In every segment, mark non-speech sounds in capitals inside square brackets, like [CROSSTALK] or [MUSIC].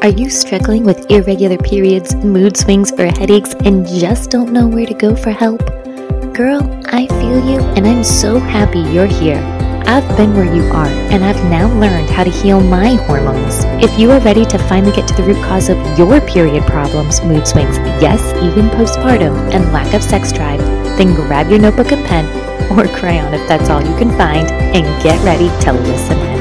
Are you struggling with irregular periods, mood swings, or headaches and just don't know where to go for help? Girl, I feel you and I'm so happy you're here. I've been where you are and I've now learned how to heal my hormones. If you are ready to finally get to the root cause of your period problems, mood swings, yes, even postpartum, and lack of sex drive, then grab your notebook and pen or crayon if that's all you can find and get ready to listen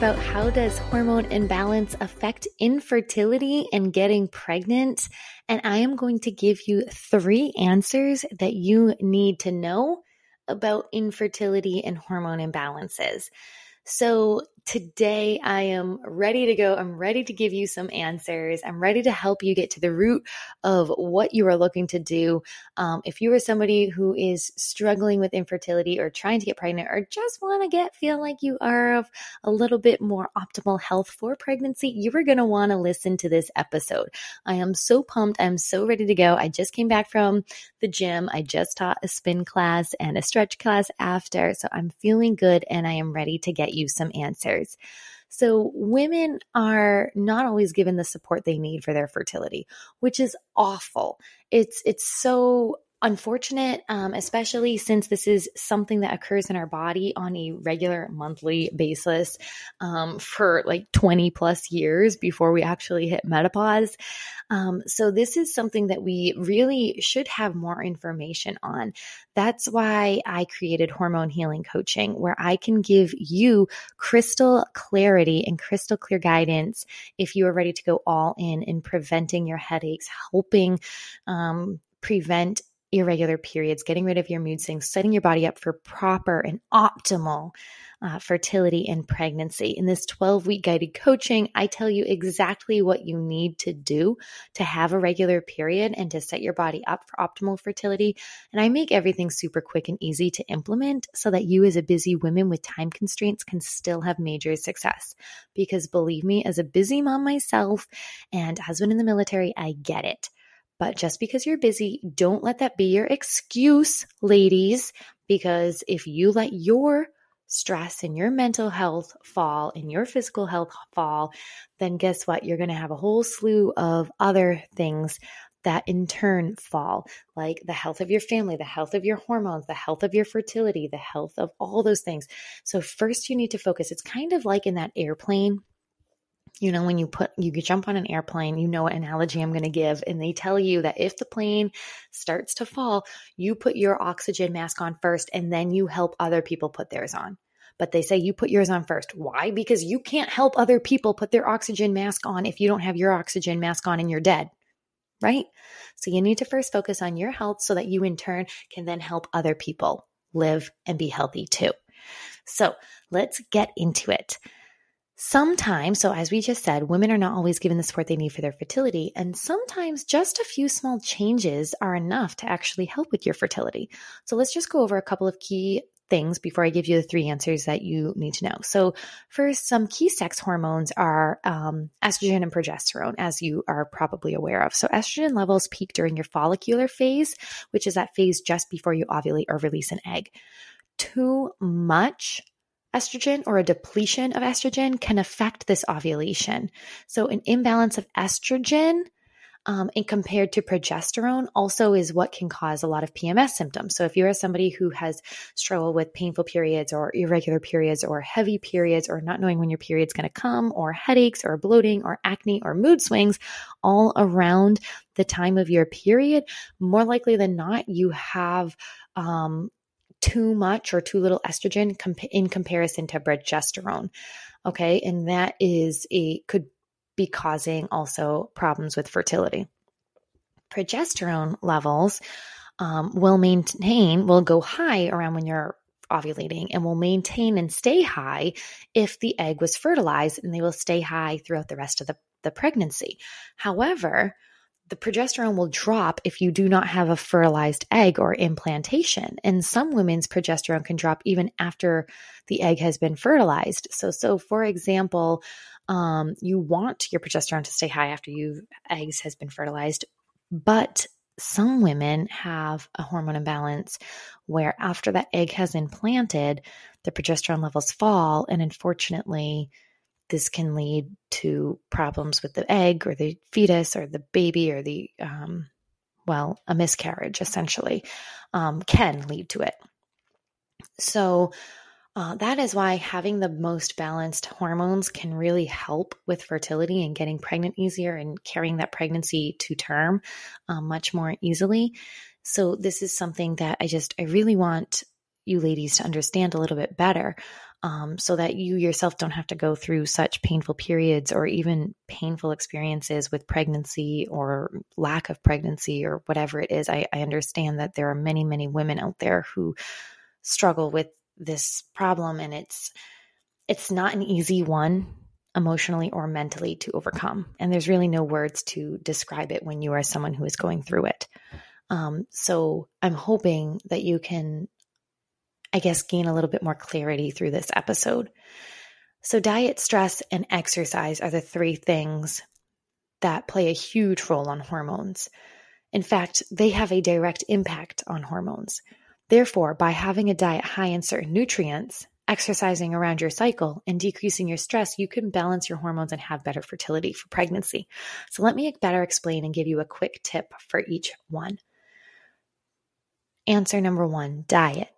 about how does hormone imbalance affect infertility and getting pregnant. And I am going to give you three answers that you need to know about infertility and hormone imbalances. So today I am ready to go. I'm ready to give you some answers. I'm ready to help you get to the root of what you are looking to do. Um, if you are somebody who is struggling with infertility or trying to get pregnant or just want to get feel like you are of a little bit more optimal health for pregnancy, you are going to want to listen to this episode. I am so pumped. I'm so ready to go. I just came back from the gym. I just taught a spin class and a stretch class after. So I'm feeling good and I am ready to get you some answers. So, women are not always given the support they need for their fertility, which is awful. It's it's so unfortunate, um, especially since this is something that occurs in our body on a regular monthly basis um, for like 20 plus years before we actually hit menopause. Um, so, this is something that we really should have more information on. That's why I created Hormone Healing Coaching, where I can give you crystal clarity and crystal clear guidance if you are ready to go all in in preventing your headaches, helping um, prevent irregular periods, getting rid of your mood swings, setting your body up for proper and optimal uh, fertility and pregnancy. In this 12 week guided coaching, I tell you exactly what you need to do to have a regular period and to set your body up for optimal fertility. And I make everything super quick and easy to implement so that you, as a busy woman with time constraints, can still have major success. Because believe me, as a busy mom myself and husband in the military, I get it. But just because you're busy, don't let that be your excuse, ladies, because if you let your stress and your mental health fall and your physical health fall, then guess what? You're going to have a whole slew of other things that in turn fall, like the health of your family, the health of your hormones, the health of your fertility, the health of all those things. So, first, you need to focus. It's kind of like in that airplane you know, when you put, you jump on an airplane, you know what analogy I'm going to give. And they tell you that if the plane starts to fall, you put your oxygen mask on first and then you help other people put theirs on. But they say you put yours on first. Why? Because you can't help other people put their oxygen mask on if you don't have your oxygen mask on and you're dead. Right? So you need to first focus on your health so that you in turn can then help other people live and be healthy too. So let's get into it. Sometimes, so as we just said, women are not always given the support they need for their fertility. And sometimes just a few small changes are enough to actually help with your fertility. So let's just go over a couple of key things before I give you the three answers that you need to know. So, first, some key sex hormones are um, estrogen and progesterone, as you are probably aware of. So, estrogen levels peak during your follicular phase, which is that phase just before you ovulate or release an egg. Too much estrogen or a depletion of estrogen can affect this ovulation. So, an imbalance of estrogen um, and compared to progesterone also is what can cause a lot of PMS symptoms. So, if you're somebody who has struggled with painful periods or irregular periods or heavy periods or not knowing when your period's going to come or headaches or bloating or acne or mood swings all around the time of your period, more likely than not, you have um, too much or too little estrogen comp- in comparison to progesterone. Okay. And that is a, could be causing also problems with fertility. Progesterone levels um, will maintain, will go high around when you're ovulating and will maintain and stay high if the egg was fertilized and they will stay high throughout the rest of the, the pregnancy. However, the progesterone will drop if you do not have a fertilized egg or implantation. And some women's progesterone can drop even after the egg has been fertilized. So, so for example, um, you want your progesterone to stay high after you eggs has been fertilized, but some women have a hormone imbalance where after that egg has implanted, the progesterone levels fall. And unfortunately, this can lead to problems with the egg or the fetus or the baby or the, um, well, a miscarriage essentially um, can lead to it. So, uh, that is why having the most balanced hormones can really help with fertility and getting pregnant easier and carrying that pregnancy to term um, much more easily. So, this is something that I just, I really want you ladies to understand a little bit better um, so that you yourself don't have to go through such painful periods or even painful experiences with pregnancy or lack of pregnancy or whatever it is. I, I understand that there are many, many women out there who struggle with this problem and it's it's not an easy one emotionally or mentally to overcome and there's really no words to describe it when you are someone who is going through it um, so i'm hoping that you can i guess gain a little bit more clarity through this episode so diet stress and exercise are the three things that play a huge role on hormones in fact they have a direct impact on hormones Therefore, by having a diet high in certain nutrients, exercising around your cycle, and decreasing your stress, you can balance your hormones and have better fertility for pregnancy. So, let me better explain and give you a quick tip for each one. Answer number one diet.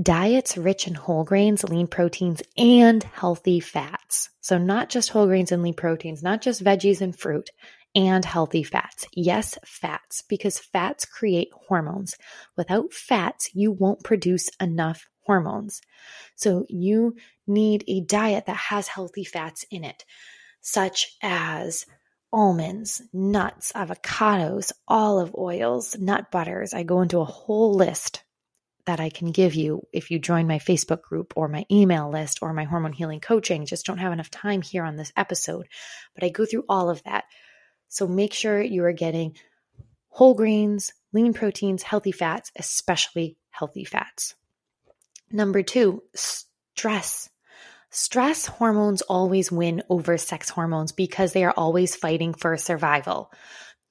Diets rich in whole grains, lean proteins, and healthy fats. So, not just whole grains and lean proteins, not just veggies and fruit, and healthy fats. Yes, fats, because fats create hormones. Without fats, you won't produce enough hormones. So you need a diet that has healthy fats in it, such as almonds, nuts, avocados, olive oils, nut butters. I go into a whole list that I can give you if you join my Facebook group or my email list or my hormone healing coaching. Just don't have enough time here on this episode, but I go through all of that so make sure you are getting whole grains, lean proteins, healthy fats, especially healthy fats. Number two, stress. Stress hormones always win over sex hormones because they are always fighting for survival.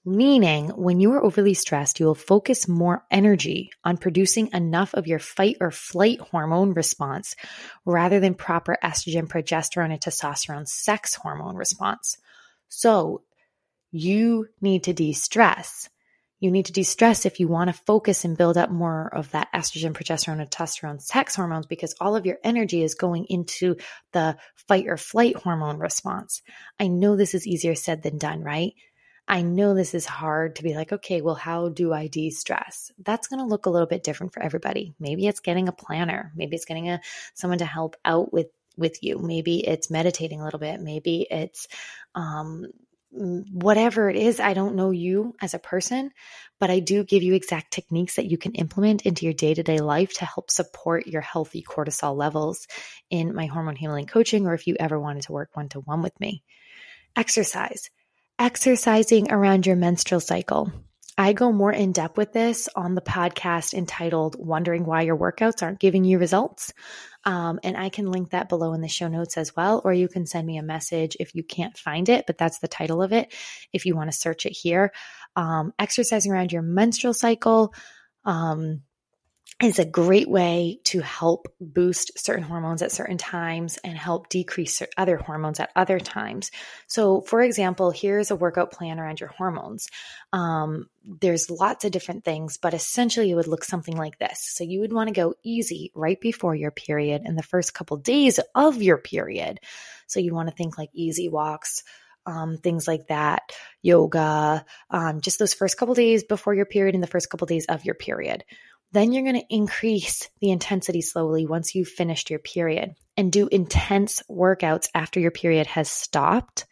Meaning, when you are overly stressed, you will focus more energy on producing enough of your fight or flight hormone response rather than proper estrogen, progesterone, and testosterone sex hormone response. So, you need to de stress. You need to de stress if you want to focus and build up more of that estrogen, progesterone, and testosterone sex hormones because all of your energy is going into the fight or flight hormone response. I know this is easier said than done, right? I know this is hard to be like, okay, well, how do I de stress? That's going to look a little bit different for everybody. Maybe it's getting a planner. Maybe it's getting a someone to help out with with you. Maybe it's meditating a little bit. Maybe it's um, whatever it is, I don't know you as a person, but I do give you exact techniques that you can implement into your day to day life to help support your healthy cortisol levels in my hormone healing coaching, or if you ever wanted to work one to one with me. Exercise. Exercising around your menstrual cycle. I go more in depth with this on the podcast entitled Wondering Why Your Workouts Aren't Giving You Results. Um, and I can link that below in the show notes as well, or you can send me a message if you can't find it, but that's the title of it if you want to search it here. Um, exercising around your menstrual cycle. Um, is a great way to help boost certain hormones at certain times and help decrease other hormones at other times. So, for example, here's a workout plan around your hormones. Um, there's lots of different things, but essentially it would look something like this. So, you would want to go easy right before your period in the first couple days of your period. So, you want to think like easy walks. Um, things like that, yoga, um, just those first couple days before your period and the first couple days of your period. Then you're going to increase the intensity slowly once you've finished your period and do intense workouts after your period has stopped,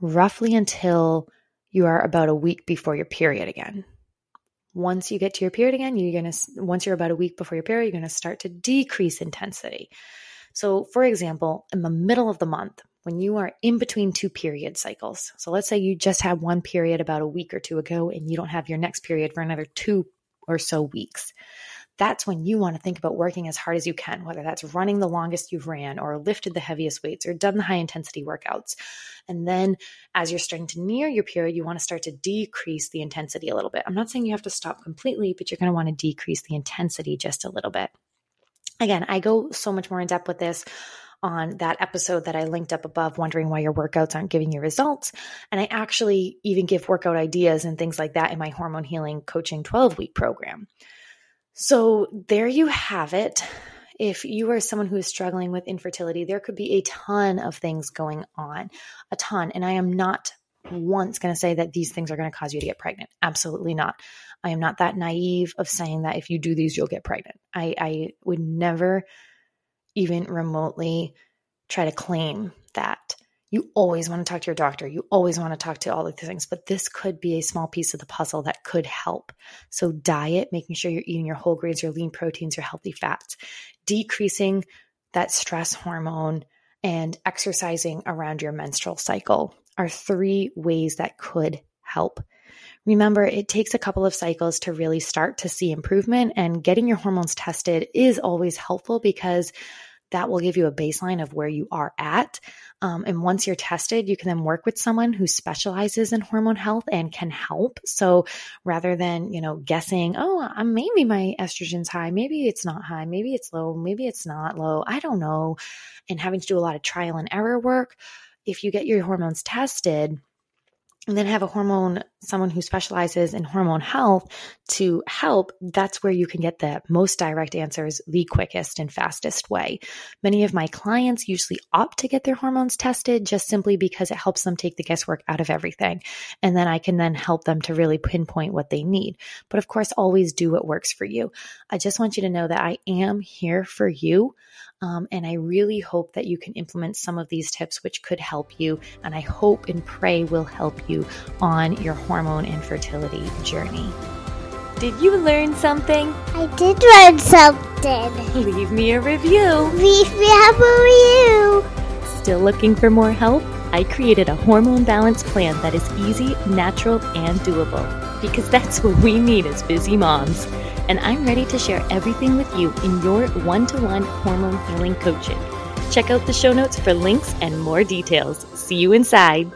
roughly until you are about a week before your period again. Once you get to your period again, you're going to, once you're about a week before your period, you're going to start to decrease intensity. So, for example, in the middle of the month, when you are in between two period cycles, so let's say you just had one period about a week or two ago and you don't have your next period for another two or so weeks. that's when you want to think about working as hard as you can, whether that's running the longest you've ran or lifted the heaviest weights or done the high intensity workouts. And then as you're starting to near your period, you want to start to decrease the intensity a little bit. I'm not saying you have to stop completely, but you're going to want to decrease the intensity just a little bit. Again, I go so much more in depth with this on that episode that I linked up above, wondering why your workouts aren't giving you results. And I actually even give workout ideas and things like that in my hormone healing coaching 12 week program. So there you have it. If you are someone who is struggling with infertility, there could be a ton of things going on, a ton. And I am not once going to say that these things are going to cause you to get pregnant. Absolutely not. I am not that naive of saying that if you do these, you'll get pregnant. I, I would never even remotely try to claim that. You always want to talk to your doctor. You always want to talk to all the things, but this could be a small piece of the puzzle that could help. So, diet, making sure you're eating your whole grains, your lean proteins, your healthy fats, decreasing that stress hormone, and exercising around your menstrual cycle are three ways that could help. Remember, it takes a couple of cycles to really start to see improvement, and getting your hormones tested is always helpful because that will give you a baseline of where you are at. Um, and once you're tested, you can then work with someone who specializes in hormone health and can help. So rather than, you know, guessing, oh, maybe my estrogen's high, maybe it's not high, maybe it's low, maybe it's not low, I don't know, and having to do a lot of trial and error work, if you get your hormones tested, and then have a hormone, someone who specializes in hormone health to help, that's where you can get the most direct answers the quickest and fastest way. Many of my clients usually opt to get their hormones tested just simply because it helps them take the guesswork out of everything. And then I can then help them to really pinpoint what they need. But of course, always do what works for you. I just want you to know that I am here for you. Um, and I really hope that you can implement some of these tips, which could help you. And I hope and pray will help you on your hormone and fertility journey. Did you learn something? I did learn something. [LAUGHS] Leave me a review. Leave me a review. Still looking for more help? I created a hormone balance plan that is easy, natural, and doable because that's what we need as busy moms and I'm ready to share everything with you in your one to one hormone healing coaching. Check out the show notes for links and more details. See you inside.